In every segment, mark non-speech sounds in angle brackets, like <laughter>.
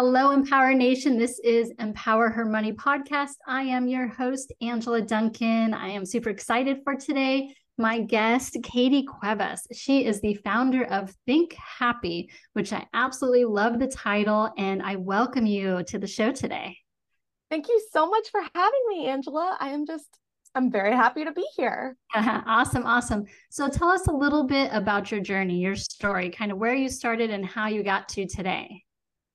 Hello, Empower Nation. This is Empower Her Money podcast. I am your host, Angela Duncan. I am super excited for today. My guest, Katie Cuevas. She is the founder of Think Happy, which I absolutely love the title, and I welcome you to the show today. Thank you so much for having me, Angela. I am just, I'm very happy to be here. <laughs> awesome, awesome. So tell us a little bit about your journey, your story, kind of where you started and how you got to today.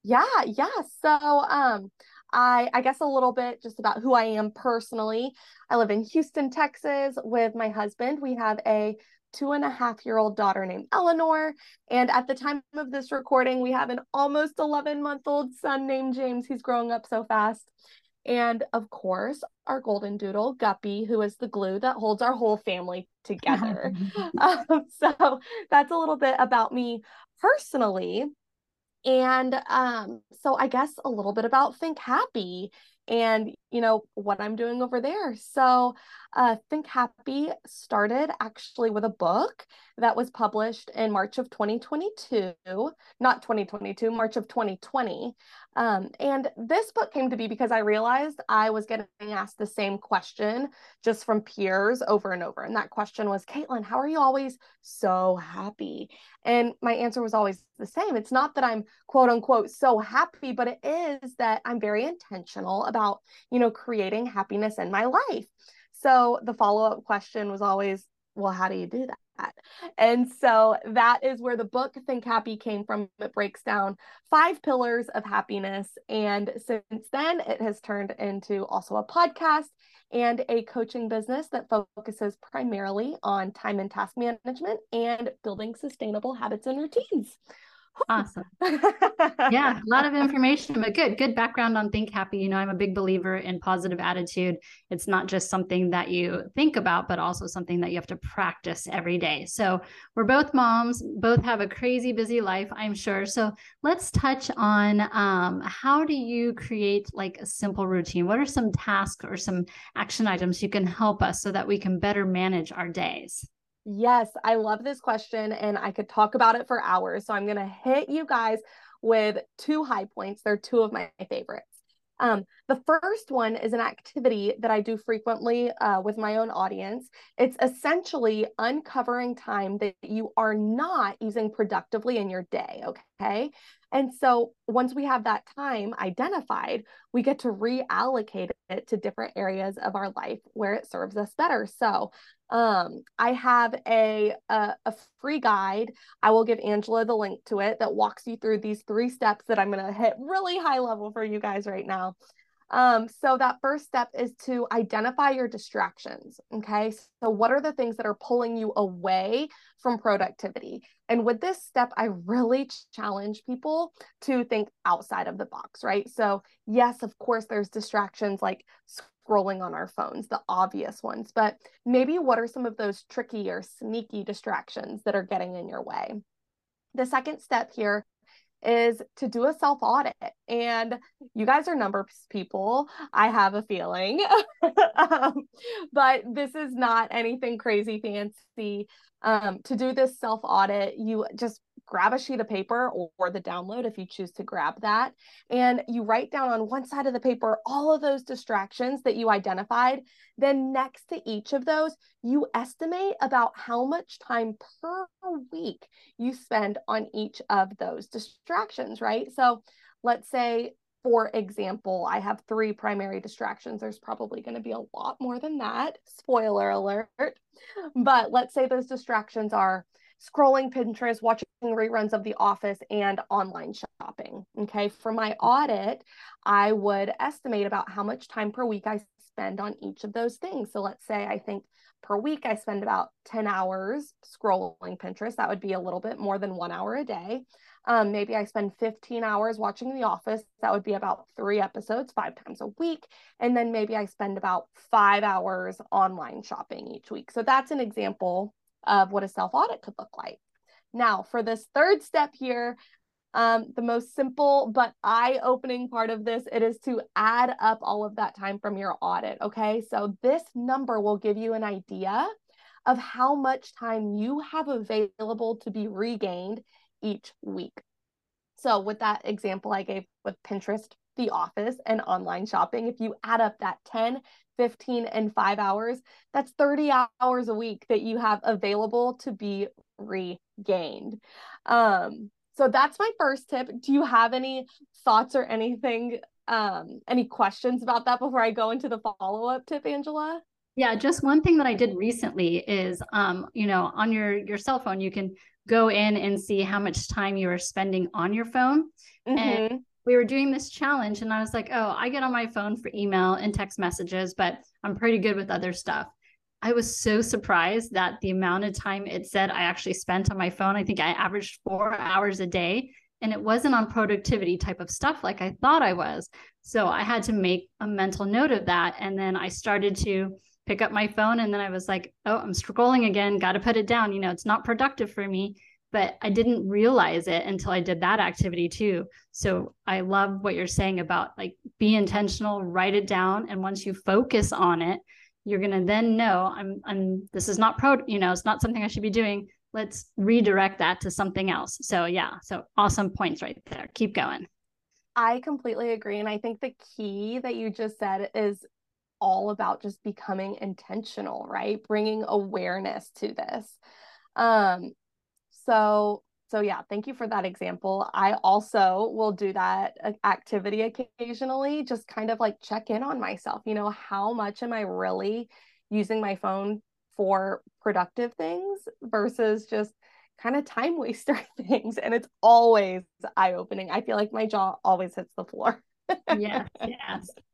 Yeah, yeah. So, um, I I guess a little bit just about who I am personally. I live in Houston, Texas, with my husband. We have a two and a half year old daughter named Eleanor. And at the time of this recording, we have an almost 11 month old son named James. He's growing up so fast. And of course, our golden doodle, Guppy, who is the glue that holds our whole family together. um, <laughs> <laughs> so that's a little bit about me personally. And um, so I guess a little bit about Think Happy and you know what I'm doing over there. So uh, Think Happy started actually with a book that was published in March of 2022, not 2022, March of 2020. Um, and this book came to be because I realized I was getting asked the same question just from peers over and over. And that question was, Kaitlin, how are you always so happy? And my answer was always the same. It's not that I'm quote unquote so happy, but it is that I'm very intentional about, you know, creating happiness in my life. So the follow up question was always, well, how do you do that? And so that is where the book Think Happy came from. It breaks down five pillars of happiness. And since then, it has turned into also a podcast and a coaching business that focuses primarily on time and task management and building sustainable habits and routines. Awesome. <laughs> yeah, a lot of information, but good, good background on Think Happy. You know, I'm a big believer in positive attitude. It's not just something that you think about, but also something that you have to practice every day. So we're both moms, both have a crazy busy life, I'm sure. So let's touch on um, how do you create like a simple routine? What are some tasks or some action items you can help us so that we can better manage our days? Yes, I love this question and I could talk about it for hours. So I'm going to hit you guys with two high points. They're two of my favorites. Um, the first one is an activity that I do frequently uh, with my own audience. It's essentially uncovering time that you are not using productively in your day. Okay. And so once we have that time identified, we get to reallocate it to different areas of our life where it serves us better. So um, I have a, a, a free guide. I will give Angela the link to it that walks you through these three steps that I'm going to hit really high level for you guys right now. Um, so that first step is to identify your distractions. Okay. So what are the things that are pulling you away from productivity? And with this step, I really challenge people to think outside of the box, right? So yes, of course, there's distractions like scrolling on our phones, the obvious ones, but maybe what are some of those tricky or sneaky distractions that are getting in your way? The second step here is to do a self audit. And you guys are numbers people, I have a feeling. <laughs> um, but this is not anything crazy fancy. Um, to do this self audit, you just grab a sheet of paper or, or, the download if you choose to grab that. And you write down on one side of the paper all of those distractions that you identified. Then, next to each of those, you estimate about how much time per week you spend on each of those distractions, right? So, let's say for example, I have three primary distractions. There's probably going to be a lot more than that. Spoiler alert. But let's say those distractions are scrolling Pinterest, watching reruns of The Office, and online shopping. Okay. For my audit, I would estimate about how much time per week I spend on each of those things. So let's say I think per week I spend about 10 hours scrolling Pinterest. That would be a little bit more than one hour a day. Um, maybe I spend 15 hours watching The Office. That would be about three episodes, five times a week. And then maybe I spend about five hours online shopping each week. So that's an example of what a self audit could look like. Now, for this third step here, um, the most simple but eye opening part of this, it is to add up all of that time from your audit. Okay. So this number will give you an idea of how much time you have available to be regained each week. So, with that example I gave with Pinterest, the office, and online shopping, if you add up that 10, 15, and five hours, that's 30 hours a week that you have available to be regained. Um, so that's my first tip. Do you have any thoughts or anything, um, any questions about that before I go into the follow up tip, Angela? Yeah, just one thing that I did recently is, um, you know, on your your cell phone, you can go in and see how much time you are spending on your phone. Mm-hmm. And we were doing this challenge, and I was like, oh, I get on my phone for email and text messages, but I'm pretty good with other stuff. I was so surprised that the amount of time it said I actually spent on my phone. I think I averaged four hours a day, and it wasn't on productivity type of stuff like I thought I was. So I had to make a mental note of that. And then I started to pick up my phone, and then I was like, oh, I'm scrolling again, got to put it down. You know, it's not productive for me. But I didn't realize it until I did that activity too. So I love what you're saying about like be intentional, write it down. And once you focus on it, you're going to then know I'm, I'm, this is not pro, you know, it's not something I should be doing. Let's redirect that to something else. So, yeah. So, awesome points right there. Keep going. I completely agree. And I think the key that you just said is all about just becoming intentional, right? Bringing awareness to this. Um, so so yeah thank you for that example i also will do that activity occasionally just kind of like check in on myself you know how much am i really using my phone for productive things versus just kind of time <laughs> waster things and it's always eye opening i feel like my jaw always hits the floor yes yes <laughs>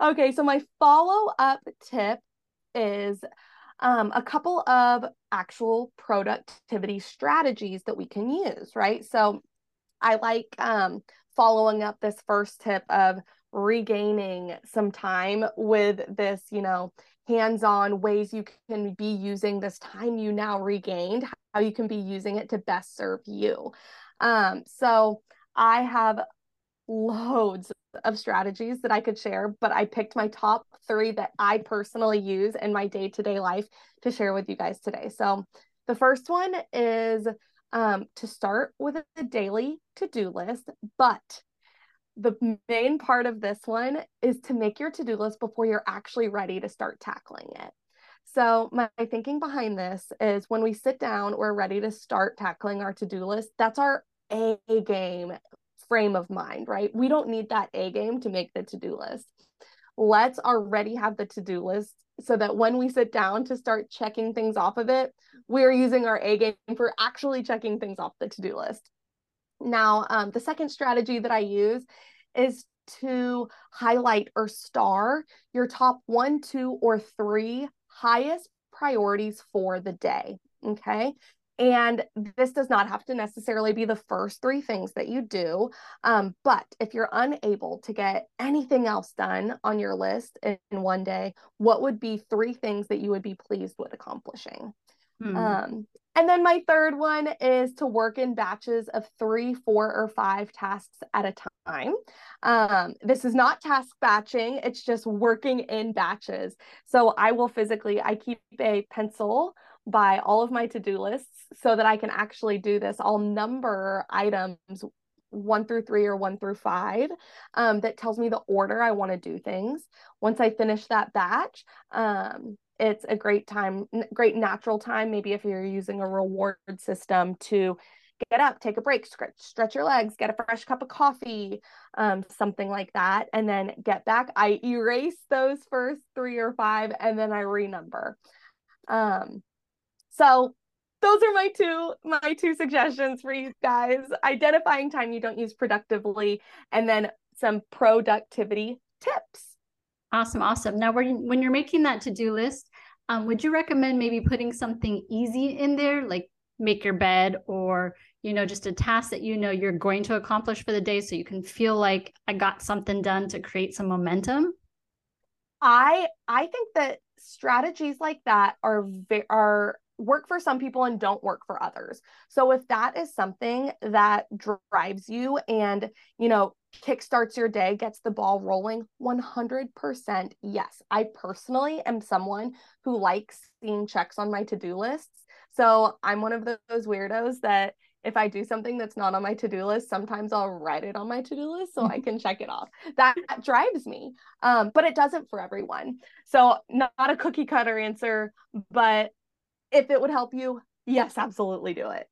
okay so my follow up tip is um, a couple of actual productivity strategies that we can use, right? So I like um, following up this first tip of regaining some time with this, you know, hands on ways you can be using this time you now regained, how you can be using it to best serve you. Um, so I have loads of strategies that I could share, but I picked my top three that I personally use in my day to day life to share with you guys today. So, the first one is um, to start with a daily to do list, but the main part of this one is to make your to do list before you're actually ready to start tackling it. So, my thinking behind this is when we sit down, we're ready to start tackling our to do list. That's our A game frame of mind, right? We don't need that A game to make the to do list. Let's already have the to do list so that when we sit down to start checking things off of it, we're using our A game for actually checking things off the to do list. Now, um, the second strategy that I use is to highlight or star your top one, two, or three highest priorities for the day. Okay. And this does not have to necessarily be the first three things that you do. Um, but if you're unable to get anything else done on your list in, in one day, what would be three things that you would be pleased with accomplishing? Hmm. Um, and then my third one is to work in batches of three, four, or five tasks at a time. Um, this is not task batching, it's just working in batches. So I will physically, I keep a pencil by all of my to-do lists so that I can actually do this. I'll number items one through three or one through five um, that tells me the order I want to do things. Once I finish that batch, um, it's a great time, great natural time. Maybe if you're using a reward system to get up, take a break, stretch, stretch your legs, get a fresh cup of coffee, um, something like that, and then get back. I erase those first three or five, and then I renumber. Um, so those are my two my two suggestions for you guys. Identifying time you don't use productively and then some productivity tips. Awesome awesome. Now when, when you're making that to-do list um, would you recommend maybe putting something easy in there like make your bed or you know just a task that you know you're going to accomplish for the day so you can feel like i got something done to create some momentum i i think that strategies like that are are work for some people and don't work for others. So if that is something that drives you and, you know, kickstarts your day, gets the ball rolling, 100% yes. I personally am someone who likes seeing checks on my to-do lists. So I'm one of those weirdos that if I do something that's not on my to-do list, sometimes I'll write it on my to-do list so I can check it off. That, that drives me. Um, but it doesn't for everyone. So not, not a cookie cutter answer, but if it would help you, yes, absolutely do it.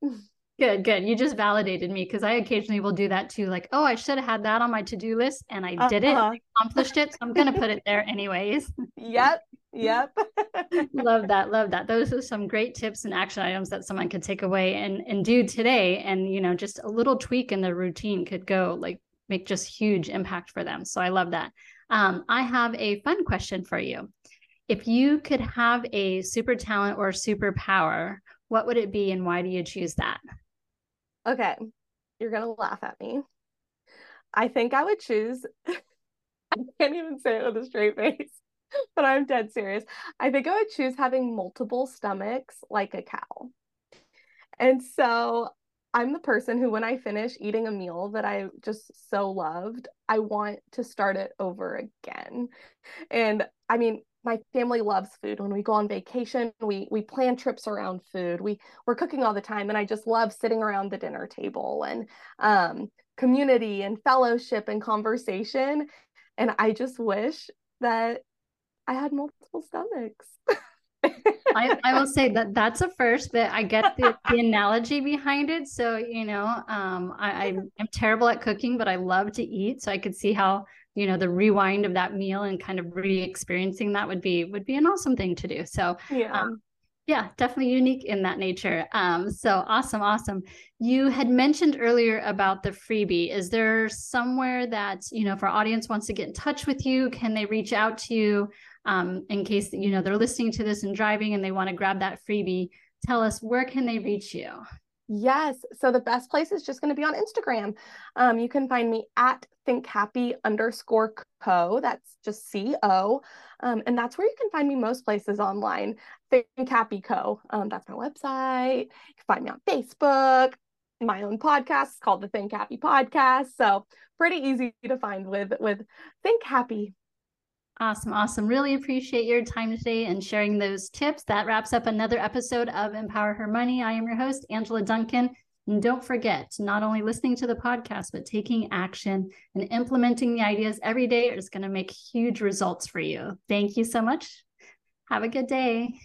Good, good. You just validated me because I occasionally will do that too. Like, oh, I should have had that on my to-do list and I did uh-huh. it, accomplished it. So I'm gonna put it there anyways. Yep. Yep. <laughs> love that. Love that. Those are some great tips and action items that someone could take away and and do today. And you know, just a little tweak in the routine could go like make just huge impact for them. So I love that. Um, I have a fun question for you. If you could have a super talent or superpower, what would it be and why do you choose that? Okay, you're gonna laugh at me. I think I would choose. <laughs> I can't even say it with a straight face, <laughs> but I'm dead serious. I think I would choose having multiple stomachs like a cow. And so I'm the person who, when I finish eating a meal that I just so loved, I want to start it over again. And I mean, my family loves food. When we go on vacation we we plan trips around food. We we're cooking all the time and i just love sitting around the dinner table and um, community and fellowship and conversation. And i just wish that i had multiple stomachs. I, I will say that that's a first but i get the, <laughs> the analogy behind it. So you know um, I, i'm <laughs> terrible at cooking but i love to eat. So i could see how you know the rewind of that meal and kind of re-experiencing that would be would be an awesome thing to do. So yeah. um, yeah definitely unique in that nature. Um so awesome awesome. You had mentioned earlier about the freebie. Is there somewhere that you know if our audience wants to get in touch with you can they reach out to you um in case you know they're listening to this and driving and they want to grab that freebie? Tell us where can they reach you Yes. So the best place is just going to be on Instagram. Um, you can find me at think happy underscore co. That's just C O. Um, and that's where you can find me most places online. Think Happy Co. Um, that's my website. You can find me on Facebook. My own podcast called the Think Happy Podcast. So pretty easy to find with with Think Happy. Awesome. Awesome. Really appreciate your time today and sharing those tips. That wraps up another episode of Empower Her Money. I am your host, Angela Duncan. And don't forget, not only listening to the podcast, but taking action and implementing the ideas every day is going to make huge results for you. Thank you so much. Have a good day.